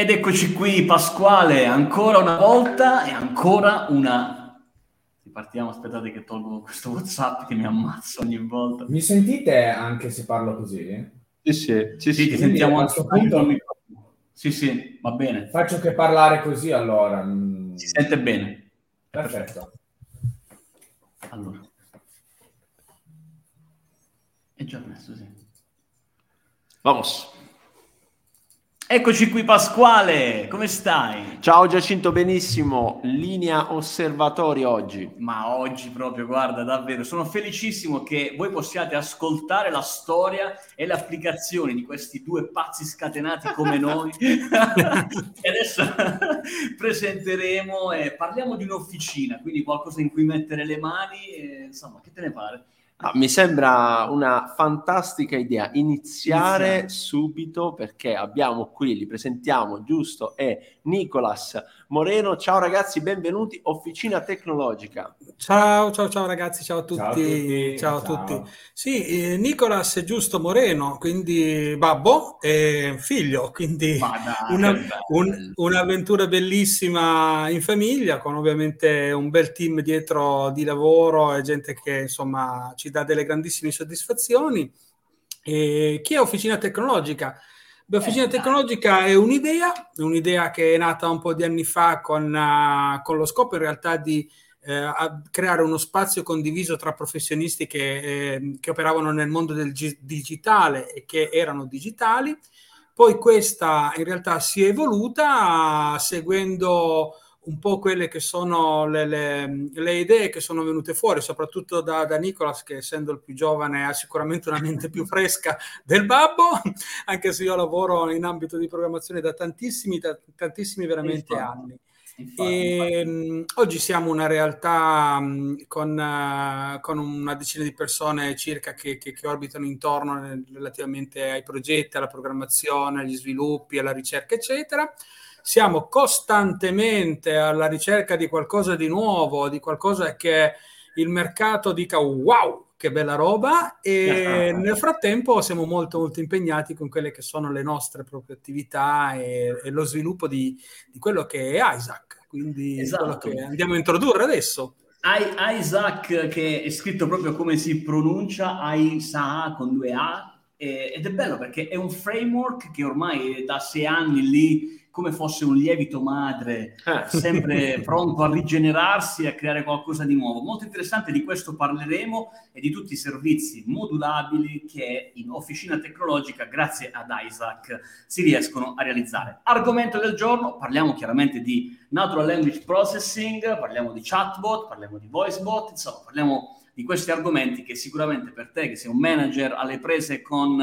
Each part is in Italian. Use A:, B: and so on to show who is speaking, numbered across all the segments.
A: Ed eccoci qui, Pasquale, ancora una volta e ancora una... Partiamo, aspettate che tolgo questo WhatsApp che mi ammazza ogni volta.
B: Mi sentite anche se parlo così?
A: Sì, sì, sì, sì ti sentiamo anche punto... Sì, sì, va bene.
B: Faccio che parlare così allora.
A: Si sente bene.
B: Perfetto.
A: Allora. È già messo, sì. Vamos. Eccoci qui Pasquale, come stai?
C: Ciao Giacinto, benissimo. Linea osservatorio oggi.
A: Ma oggi proprio, guarda, davvero, sono felicissimo che voi possiate ascoltare la storia e le applicazioni di questi due pazzi scatenati come noi. e adesso presenteremo e parliamo di un'officina, quindi qualcosa in cui mettere le mani, e, insomma, che te ne pare?
C: Ah, mi sembra una fantastica idea. Iniziare, iniziare subito perché abbiamo qui, li presentiamo, giusto, è Nicolas Moreno. Ciao ragazzi, benvenuti, Officina Tecnologica.
D: Ciao, ciao, ciao ragazzi, ciao a tutti. Ciao a tutti. Ciao a tutti. Sì, eh, Nicolas è giusto Moreno, quindi babbo e figlio, quindi una, un, un'avventura bellissima in famiglia con ovviamente un bel team dietro di lavoro e gente che insomma ci dà delle grandissime soddisfazioni. E chi è Officina Tecnologica? Beh, Officina eh, Tecnologica è un'idea, un'idea che è nata un po' di anni fa con, uh, con lo scopo in realtà di eh, creare uno spazio condiviso tra professionisti che, eh, che operavano nel mondo del gi- digitale e che erano digitali. Poi questa in realtà si è evoluta seguendo un po' quelle che sono le, le, le, idee che sono venute fuori, soprattutto da, da, Nicolas, che essendo il più giovane ha sicuramente una mente più fresca del babbo, anche se io lavoro in ambito di programmazione da tantissimi, da tantissimi veramente anni. E, mh, oggi siamo una realtà mh, con, uh, con, una decina di persone circa che, che, che orbitano intorno nel, relativamente ai progetti, alla programmazione, agli sviluppi, alla ricerca, eccetera siamo costantemente alla ricerca di qualcosa di nuovo, di qualcosa che il mercato dica wow, che bella roba e nel frattempo siamo molto molto impegnati con quelle che sono le nostre proprie attività e, e lo sviluppo di, di, quello che è Isaac, quindi esatto. quello che andiamo a introdurre adesso.
A: I, Isaac che è scritto proprio come si pronuncia, Isaac con due A ed è bello perché è un framework che ormai da sei anni lì come fosse un lievito madre, eh. sempre pronto a rigenerarsi e a creare qualcosa di nuovo. Molto interessante, di questo parleremo e di tutti i servizi modulabili che in officina tecnologica, grazie ad Isaac, si riescono a realizzare. Argomento del giorno, parliamo chiaramente di Natural Language Processing, parliamo di chatbot, parliamo di voicebot, insomma, parliamo di questi argomenti che sicuramente per te, che sei un manager alle prese con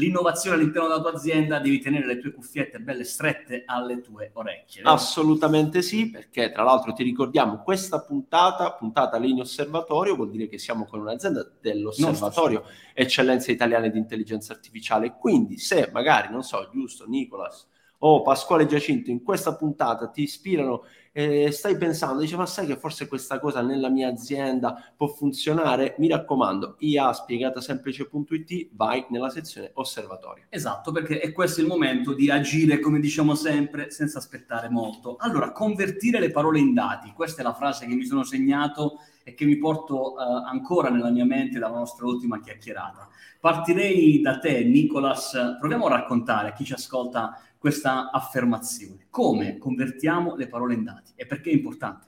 A: l'innovazione all'interno della tua azienda, devi tenere le tue cuffiette belle strette alle tue orecchie.
C: Vero? Assolutamente sì, perché tra l'altro ti ricordiamo questa puntata, puntata Linea Osservatorio, vuol dire che siamo con un'azienda dell'Osservatorio Eccellenze Italiane di Intelligenza Artificiale. Quindi se magari, non so, giusto, Nicolas o Pasquale Giacinto in questa puntata ti ispirano e stai pensando, dice ma sai che forse questa cosa nella mia azienda può funzionare? Mi raccomando, IA spiegata semplice.it, vai nella sezione osservatorio.
A: Esatto, perché è questo il momento di agire, come diciamo sempre, senza aspettare molto. Allora, convertire le parole in dati, questa è la frase che mi sono segnato e che mi porto uh, ancora nella mia mente dalla nostra ultima chiacchierata. Partirei da te, Nicolas, proviamo a raccontare a chi ci ascolta questa affermazione. Come convertiamo le parole in dati e perché è importante?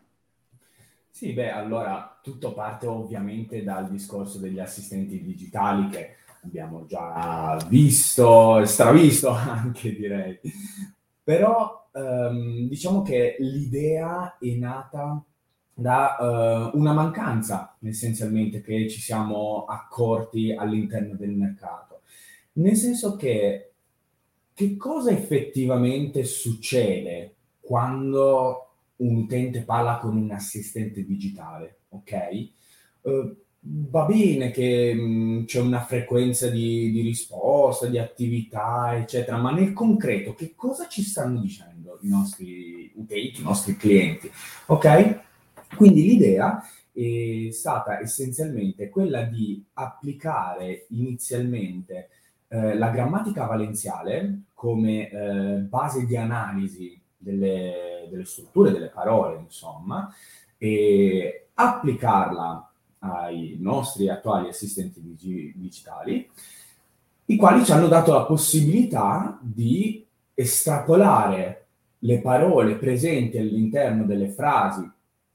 B: Sì, beh, allora tutto parte ovviamente dal discorso degli assistenti digitali che abbiamo già visto, stravisto anche direi. Però ehm, diciamo che l'idea è nata da uh, una mancanza essenzialmente che ci siamo accorti all'interno del mercato. Nel senso che che cosa effettivamente succede quando un utente parla con un assistente digitale, ok? Uh, va bene che mh, mm, c'è una frequenza di, di, risposta, di attività, eccetera, ma nel concreto che cosa ci stanno dicendo i nostri utenti, i nostri clienti, ok? Quindi l'idea è stata essenzialmente quella di applicare inizialmente eh, la grammatica valenziale come eh, base di analisi delle, delle, strutture delle parole, insomma, e applicarla ai nostri attuali assistenti digi- digitali, i quali ci hanno dato la possibilità di estrapolare le parole presenti all'interno delle frasi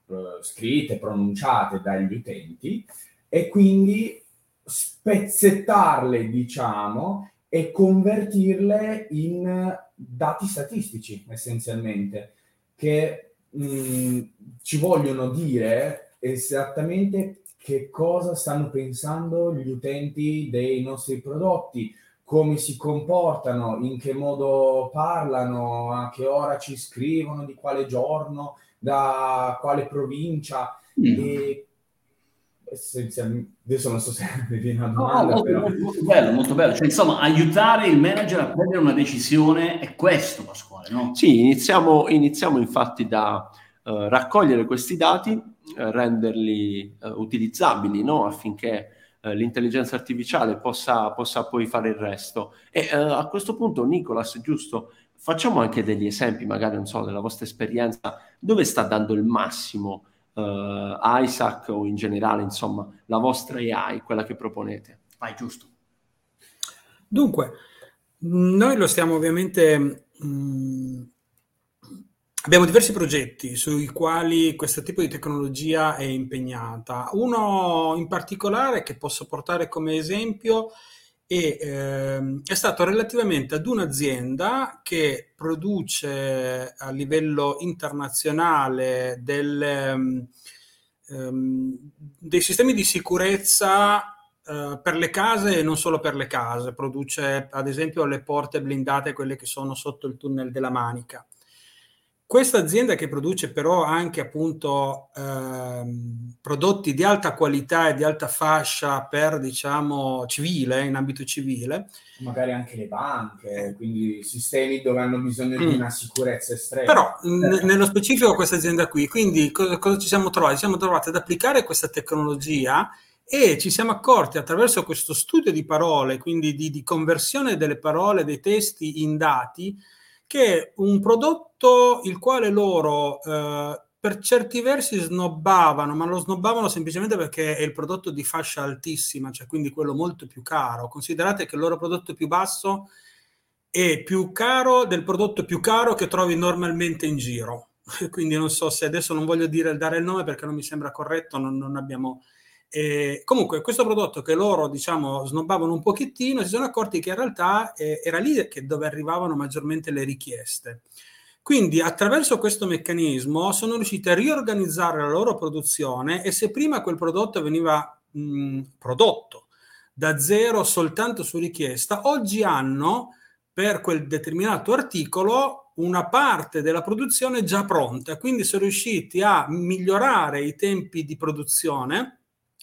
B: eh, scritte, pronunciate dagli utenti e quindi spezzettarle, diciamo, e convertirle in dati statistici, essenzialmente, che mh, mm, ci vogliono dire esattamente che cosa stanno pensando gli utenti dei nostri prodotti, come si comportano, in che modo parlano, a che ora ci scrivono, di quale giorno, da quale provincia. Mm. E essenzialmente, adesso non so se mi viene una domanda, no,
A: però... molto, molto, bello, molto bello. Cioè, insomma, aiutare il manager a prendere una decisione è questo, Pasquale, no?
C: Sì, iniziamo, iniziamo infatti da uh, raccogliere questi dati, uh, renderli uh, utilizzabili, no? Affinché l'intelligenza artificiale possa, possa, poi fare il resto. E a questo punto, Nicolas, giusto, facciamo anche degli esempi, magari, non so, della vostra esperienza, dove sta dando il massimo uh, Isaac o in generale, insomma, la vostra AI, quella che proponete.
A: Vai, giusto.
D: Dunque, noi lo stiamo ovviamente... Mh, mm, abbiamo diversi progetti sui quali questo tipo di tecnologia è impegnata. Uno in particolare che posso portare come esempio e ehm, è stato relativamente ad un'azienda che produce a livello internazionale del, ehm, ehm, dei sistemi di sicurezza eh, per le case e non solo per le case, produce ad esempio le porte blindate, quelle che sono sotto il tunnel della Manica. Questa azienda che produce però anche appunto ehm, prodotti di alta qualità e di alta fascia per diciamo civile, in ambito civile.
B: Magari anche le banche, quindi sistemi dove hanno bisogno mm. di una sicurezza estrema.
D: Però n- nello specifico questa azienda qui, quindi cosa, cosa ci siamo trovati? Ci siamo trovati ad applicare questa tecnologia e ci siamo accorti attraverso questo studio di parole, quindi di, di conversione delle parole, dei testi in dati, che un prodotto il quale loro eh, per certi versi snobbavano, ma lo snobbavano semplicemente perché è il prodotto di fascia altissima, cioè quindi quello molto più caro. Considerate che il loro prodotto più basso è più caro del prodotto più caro che trovi normalmente in giro. Quindi non so se adesso non voglio dire dare il nome perché non mi sembra corretto, non, non abbiamo e comunque questo prodotto che loro diciamo snobbavano un pochettino si sono accorti che in realtà eh, era lì che dove arrivavano maggiormente le richieste. Quindi attraverso questo meccanismo sono riusciti a riorganizzare la loro produzione e se prima quel prodotto veniva mh, prodotto da zero soltanto su richiesta, oggi hanno per quel determinato articolo una parte della produzione già pronta, quindi sono riusciti a migliorare i tempi di produzione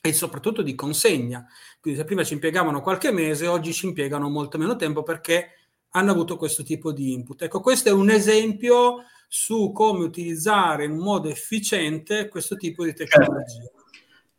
D: e soprattutto di consegna. Quindi se prima ci impiegavano qualche mese, oggi ci impiegano molto meno tempo perché hanno avuto questo tipo di input. Ecco, questo è un esempio su come utilizzare in modo efficiente questo tipo di tecnologia.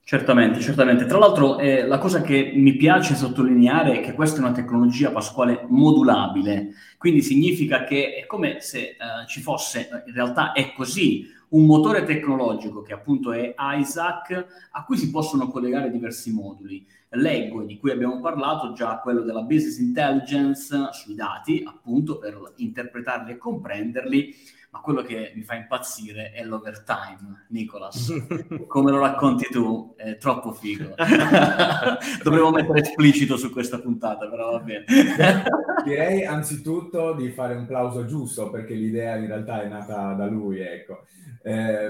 A: Certamente, certamente. Tra l'altro, eh, la cosa che mi piace sottolineare è che questa è una tecnologia, Pasquale, modulabile. Quindi significa che è come se eh, ci fosse, in realtà è così, un motore tecnologico che appunto è Isaac, a cui si possono collegare diversi moduli. Leggo, di cui abbiamo parlato, già quello della business intelligence sui dati, appunto per interpretarli e comprenderli, ma quello che mi fa impazzire è l'overtime, Nicolas. Come lo racconti tu? È troppo figo. Dovremmo mettere esplicito su questa puntata, però va bene.
B: Direi anzitutto di fare un plauso giusto, perché l'idea in realtà è nata da lui, ecco. Eh,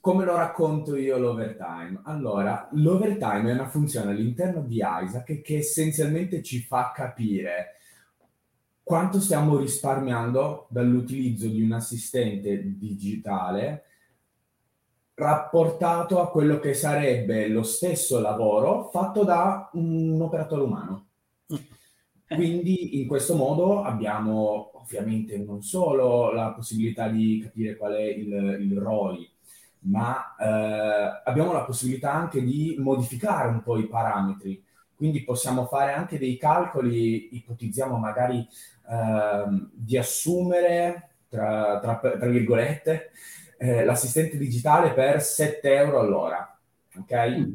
B: come lo racconto io l'overtime? Allora, l'overtime è una funzione all'interno di Isaac che essenzialmente ci fa capire quanto stiamo risparmiando dall'utilizzo di un assistente digitale rapportato a quello che sarebbe lo stesso lavoro fatto da un operatore umano. Mm. Quindi in questo modo abbiamo ovviamente non solo la possibilità di capire qual è il, il ROI, ma eh, abbiamo la possibilità anche di modificare un po' i parametri quindi possiamo fare anche dei calcoli, ipotizziamo magari ehm, di assumere, tra, tra, tra virgolette, eh, l'assistente digitale per 7 euro all'ora, ok? Mm.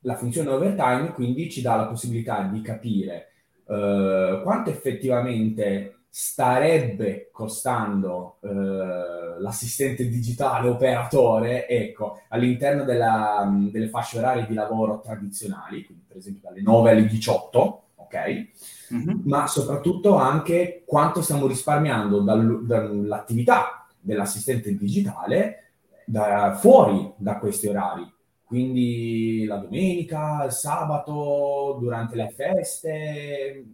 B: La funzione overtime quindi ci dà la possibilità di capire eh, quanto effettivamente starebbe costando eh, l'assistente digitale operatore, ecco, all'interno della, delle fasce orarie di lavoro tradizionali, quindi per esempio dalle 9 alle 18, ok? Mm-hmm. Ma soprattutto anche quanto stiamo risparmiando dal, dall'attività dell'assistente digitale da, fuori da questi orari. Quindi la domenica, il sabato, durante le feste,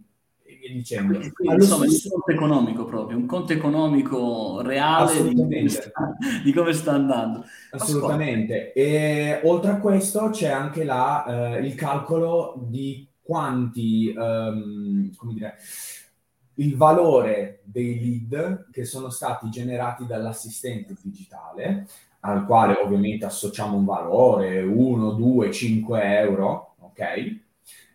B: via dicendo.
A: Quindi, insomma, stesso... un conto economico proprio, un conto economico reale di come, sta, di come sta andando.
B: Assolutamente. E oltre a questo c'è anche la, eh, il calcolo di quanti, um, come dire, il valore dei lead che sono stati generati dall'assistente digitale, al quale ovviamente associamo un valore, 1, 2, 5 euro, ok?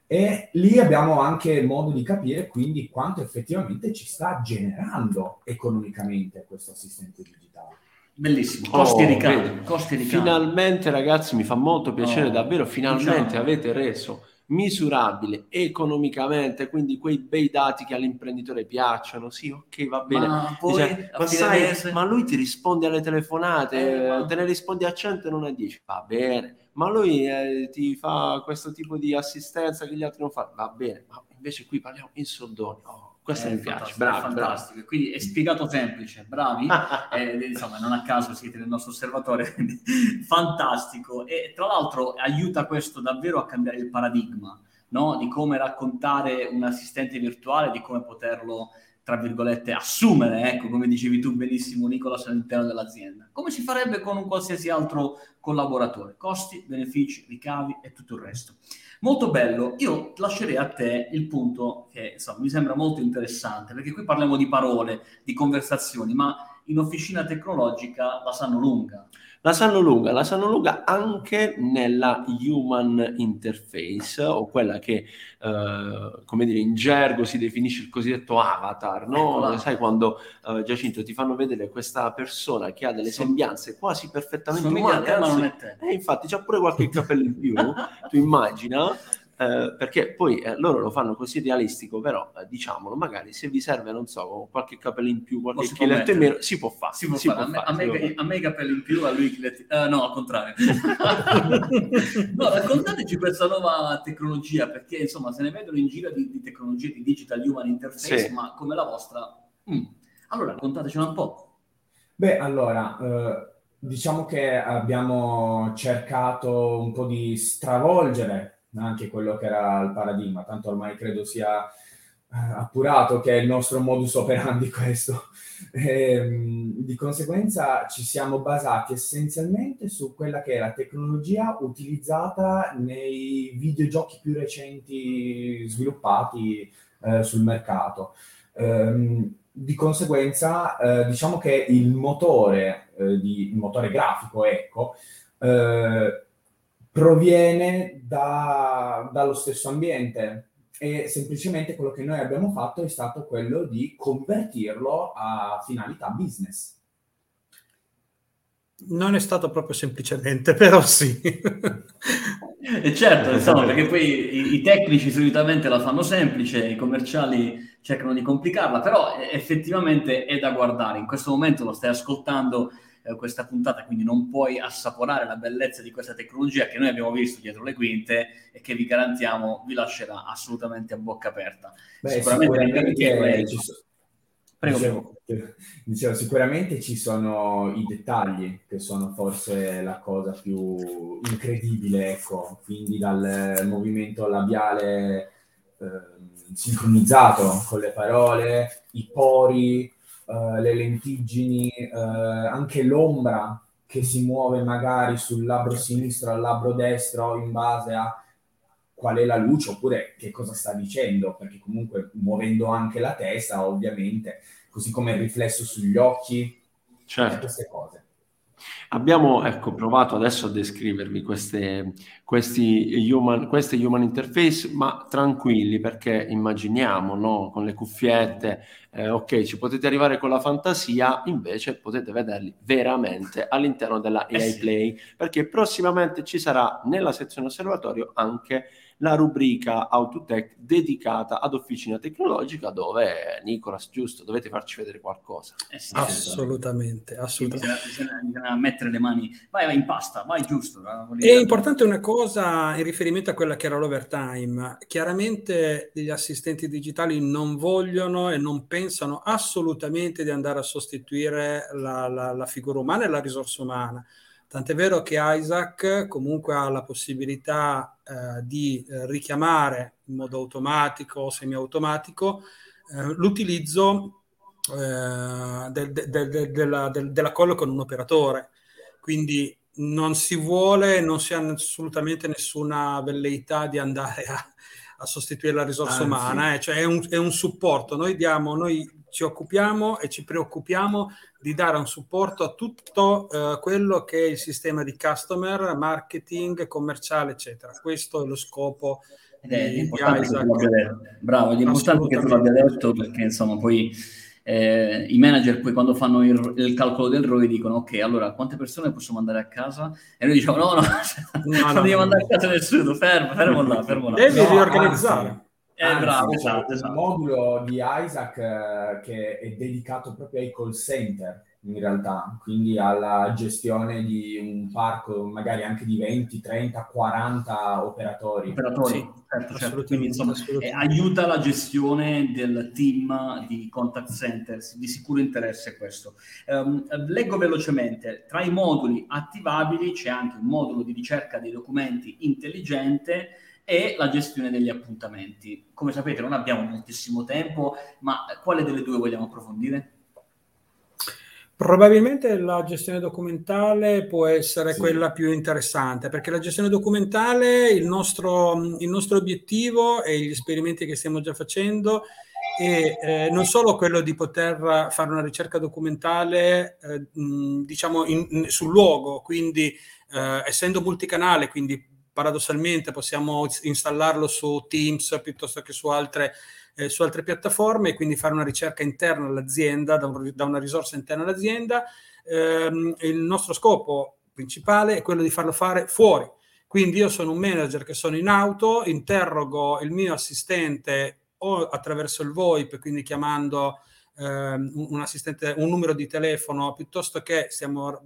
B: E lì abbiamo anche modo di capire quindi quanto effettivamente ci sta generando economicamente questo assistente digitale.
A: Bellissimo, costi oh, ricavi, costi
C: ricavi. Finalmente ragazzi mi fa molto piacere, oh, davvero finalmente diciamo. avete reso misurabile economicamente, quindi quei bei dati che all'imprenditore piacciono, sì, ok, va bene. Ma, poi, Dice, ma, sai, ma lui ti risponde alle telefonate, eh, ma... te ne rispondi a 100 e non a 10, va bene ma lui eh, ti fa questo tipo di assistenza che gli altri non fanno, va bene, ma invece qui parliamo in soldoni. Oh, questo eh, mi piace, bravo,
A: fantastico. Bravo. Quindi è spiegato semplice, bravi. eh, insomma, non a caso siete nel nostro osservatore, fantastico. E tra l'altro aiuta questo davvero a cambiare il paradigma no? di come raccontare un assistente virtuale, di come poterlo tra virgolette, assumere, ecco, come dicevi tu benissimo Nicolas, all'interno dell'azienda, come si farebbe con un qualsiasi altro collaboratore, costi, benefici, ricavi e tutto il resto. Molto bello, io lascerei a te il punto che insomma, mi sembra molto interessante, perché qui parliamo di parole, di conversazioni, ma in officina tecnologica la sanno lunga.
C: La sanno lunga, la sanno lunga anche nella human interface o quella che, eh, come dire, in gergo si definisce il cosiddetto avatar, no? Eccola. Sai quando, eh, Giacinto, ti fanno vedere questa persona che ha delle sembianze quasi perfettamente umane,
A: ma non è te.
C: Eh, infatti c'ha pure qualche capello in più, tu immagina, eh, perché poi eh, loro lo fanno così realistico, però eh, diciamolo, magari se vi serve, non so, qualche capello in più, qualche chiletto in meno, si può fare.
A: Si può si fare. Può a, me, fare, a, me, a, me, i capelli in più, a lui i chiletti... Uh, no, al contrario. no, raccontateci questa nuova tecnologia, perché insomma se ne vedono in giro di, di tecnologie di digital human interface, sì. ma come la vostra... Mm. Allora, raccontatecela un po'.
B: Beh, allora... Uh diciamo che abbiamo cercato un po' di stravolgere anche quello che era il paradigma, tanto ormai credo sia eh, appurato che è il nostro modus operandi questo. E, ehm, di conseguenza ci siamo basati essenzialmente su quella che è la tecnologia utilizzata nei videogiochi più recenti sviluppati eh, sul mercato. Eh, di conseguenza, eh, diciamo che il motore, eh, di, il motore grafico, ecco, eh, proviene da, dallo stesso ambiente e semplicemente quello che noi abbiamo fatto è stato quello di convertirlo a finalità business.
D: Non è stato proprio semplicemente, però sì.
A: E certo, insomma, perché poi i, i, tecnici solitamente la fanno semplice, i commerciali cercano di complicarla, però effettivamente è da guardare. In questo momento lo stai ascoltando eh, questa puntata, quindi non puoi assaporare la bellezza di questa tecnologia che noi abbiamo visto dietro le quinte e che vi garantiamo vi lascerà assolutamente a bocca aperta.
B: Beh, sicuramente, sicuramente ci, so- Prego, dicevo, dicevo, sicuramente ci sono i dettagli che sono forse la cosa più incredibile, ecco, quindi dal movimento labiale eh, sincronizzato con le parole, i pori, uh, le lentiggini, uh, anche l'ombra che si muove magari sul labbro sinistro al labbro destro in base a qual è la luce oppure che cosa sta dicendo, perché comunque muovendo anche la testa, ovviamente, così come il riflesso sugli occhi, certo. queste cose.
C: Abbiamo ecco, provato adesso a descrivervi queste, questi human, queste human interface, ma tranquilli perché immaginiamo no? con le cuffiette, eh, ok, ci potete arrivare con la fantasia, invece potete vederli veramente all'interno della AI eh Play, perché prossimamente ci sarà nella sezione osservatorio anche la rubrica Autotech dedicata ad Officina Tecnologica dove, Nicolas, giusto, dovete farci vedere qualcosa.
D: Eh sì, assolutamente, assolutamente.
A: Bisogna, bisogna, mettere le mani, vai, vai in pasta, vai giusto.
D: È importante una cosa in riferimento a quella che era l'overtime. Chiaramente gli assistenti digitali non vogliono e non pensano assolutamente di andare a sostituire la, la, la figura umana e la risorsa umana Tant'è vero che Isaac comunque ha la possibilità eh, di eh, richiamare in modo automatico o semiautomatico eh, l'utilizzo eh, de, de, de, della, della call con un operatore. Quindi non si vuole, non si ha assolutamente nessuna velleità di andare a, a sostituire la risorsa Anzi. umana, eh. cioè è un, è un, supporto. Noi, diamo, noi ci occupiamo e ci preoccupiamo di dare un supporto a tutto uh, quello che è il sistema di customer, marketing, commerciale, eccetera. Questo è lo scopo.
A: Ed è di, importante di che tu l'abbia detto. Bravo, è importante che tu l'abbia detto perché insomma poi eh, i manager poi quando fanno il, il, calcolo del ROI dicono ok, allora quante persone posso mandare a casa? E noi diciamo no, no, no non no, devi mandare a casa nessuno, fermo, fermo là, fermo là.
D: Devi riorganizzare.
A: Eh, Anzi, bravo, esatto,
B: esatto. Il modulo di Isaac eh, che è dedicato proprio ai call center in realtà, quindi alla gestione di un parco magari anche di 20, 30, 40 operatori.
A: Operatori, sì, certo, certo. Quindi, insomma, eh, aiuta la gestione del team di contact center, di sicuro interesse questo. Um, leggo velocemente, tra i moduli attivabili c'è anche un modulo di ricerca dei documenti intelligente e la gestione degli appuntamenti. Come sapete non abbiamo moltissimo tempo, ma quale delle due vogliamo approfondire?
D: Probabilmente la gestione documentale può essere sì. quella più interessante, perché la gestione documentale, il nostro, il nostro obiettivo e gli esperimenti che stiamo già facendo è eh, non solo quello di poter fare una ricerca documentale, eh, diciamo, in, in, sul luogo, quindi eh, essendo multicanale, quindi paradossalmente possiamo installarlo su Teams piuttosto che su altre, eh, su altre piattaforme e quindi fare una ricerca interna all'azienda, da, un, da una risorsa interna all'azienda. Eh, il nostro scopo principale è quello di farlo fare fuori. Quindi io sono un manager che sono in auto, interrogo il mio assistente o attraverso il VoIP, quindi chiamando Ehm, un assistente, un numero di telefono, piuttosto che stiamo,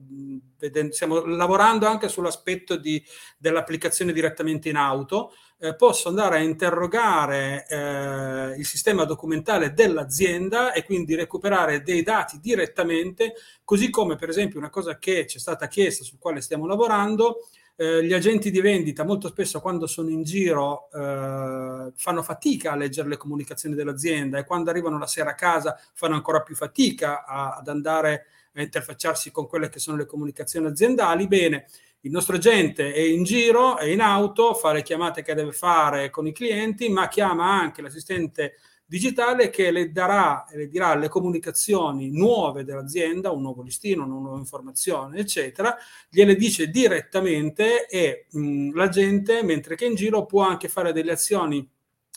D: vedendo, stiamo lavorando anche sull'aspetto di, dell'applicazione direttamente in auto, eh, posso andare a interrogare eh, il sistema documentale dell'azienda e quindi recuperare dei dati direttamente, così come per esempio una cosa che ci è stata chiesta, sul quale stiamo lavorando, eh, gli agenti di vendita molto spesso quando sono in giro eh, fanno fatica a leggere le comunicazioni dell'azienda e quando arrivano la sera a casa fanno ancora più fatica a, ad andare a interfacciarsi con quelle che sono le comunicazioni aziendali. Bene, il nostro agente è in giro, è in auto, fa le chiamate che deve fare con i clienti, ma chiama anche l'assistente digitale che le darà le dirà le comunicazioni nuove dell'azienda, un nuovo listino, una nuova informazione, eccetera, gliele dice direttamente e mh, la gente, mentre che in giro, può anche fare delle azioni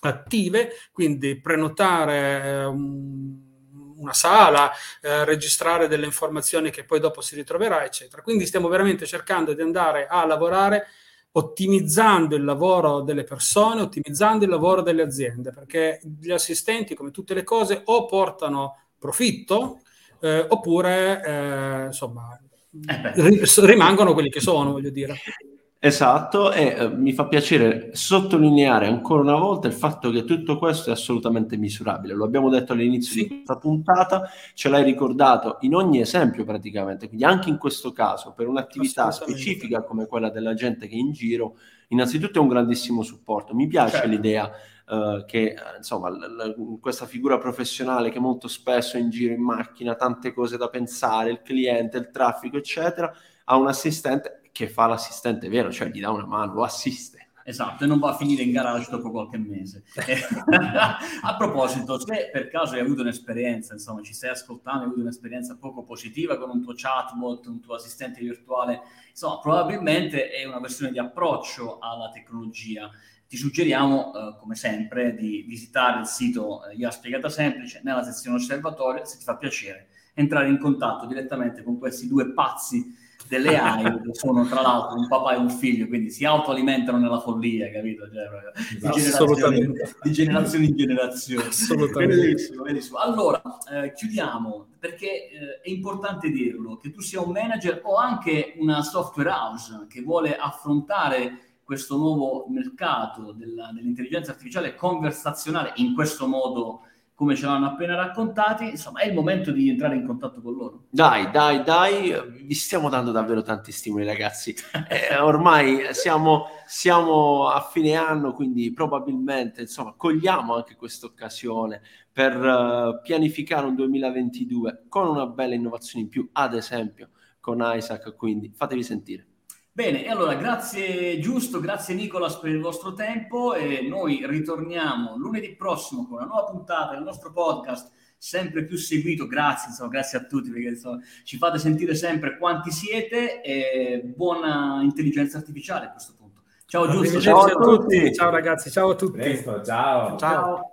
D: attive, quindi prenotare eh, una sala, eh, registrare delle informazioni che poi dopo si ritroverà, eccetera. Quindi stiamo veramente cercando di andare a lavorare ottimizzando il lavoro delle persone, ottimizzando il lavoro delle aziende, perché gli assistenti, come tutte le cose, o portano profitto eh, oppure eh, insomma eh rimangono quelli che sono, voglio dire.
C: Esatto, e eh, mi fa piacere sottolineare ancora una volta il fatto che tutto questo è assolutamente misurabile. Lo abbiamo detto all'inizio sì. di questa puntata, ce l'hai ricordato in ogni esempio praticamente, quindi anche in questo caso, per un'attività specifica come quella della gente che è in giro, innanzitutto è un grandissimo supporto. Mi piace certo. l'idea Uh, che insomma l- l- questa figura professionale che molto spesso è in giro in macchina, tante cose da pensare, il cliente, il traffico, eccetera, ha un assistente che fa l'assistente vero, cioè gli dà una mano, lo assiste.
A: Esatto, e non va a finire in garage dopo qualche mese. a proposito, se per caso hai avuto un'esperienza, insomma, ci stai ascoltando, hai avuto un'esperienza poco positiva con un tuo chatbot, un tuo assistente virtuale, insomma, probabilmente è una questione di approccio alla tecnologia. Ti suggeriamo, eh, come sempre, di visitare il sito eh, Io Spiegata Semplice nella sezione osservatorio, se ti fa piacere, entrare in contatto direttamente con questi due pazzi delle AI che sono tra l'altro un papà e un figlio, quindi si autoalimentano nella follia, capito? Cioè, di, generazione, di generazione in generazione. Assolutamente. Bellissimo, bellissimo. Allora, eh, chiudiamo, perché eh, è importante dirlo, che tu sia un manager o anche una software house che vuole affrontare questo nuovo mercato della, dell'intelligenza artificiale conversazionale in questo modo come ce l'hanno appena raccontati, insomma è il momento di entrare in contatto con loro.
C: Dai, dai, dai, vi stiamo dando davvero tanti stimoli ragazzi. Eh, ormai siamo, siamo, a fine anno, quindi probabilmente insomma cogliamo anche questa occasione per uh, pianificare un 2022 con una bella innovazione in più, ad esempio con Isaac, quindi fatevi sentire.
A: Bene, e allora grazie Giusto, grazie Nicolas per il vostro tempo e noi ritorniamo lunedì prossimo con una nuova puntata del nostro podcast sempre più seguito, grazie, insomma, grazie a tutti perché insomma, ci fate sentire sempre quanti siete e buona intelligenza artificiale a questo punto. Ciao Giusto,
D: ciao a tutti, ciao ragazzi, ciao a tutti.
B: Presto, ciao.
D: ciao. ciao.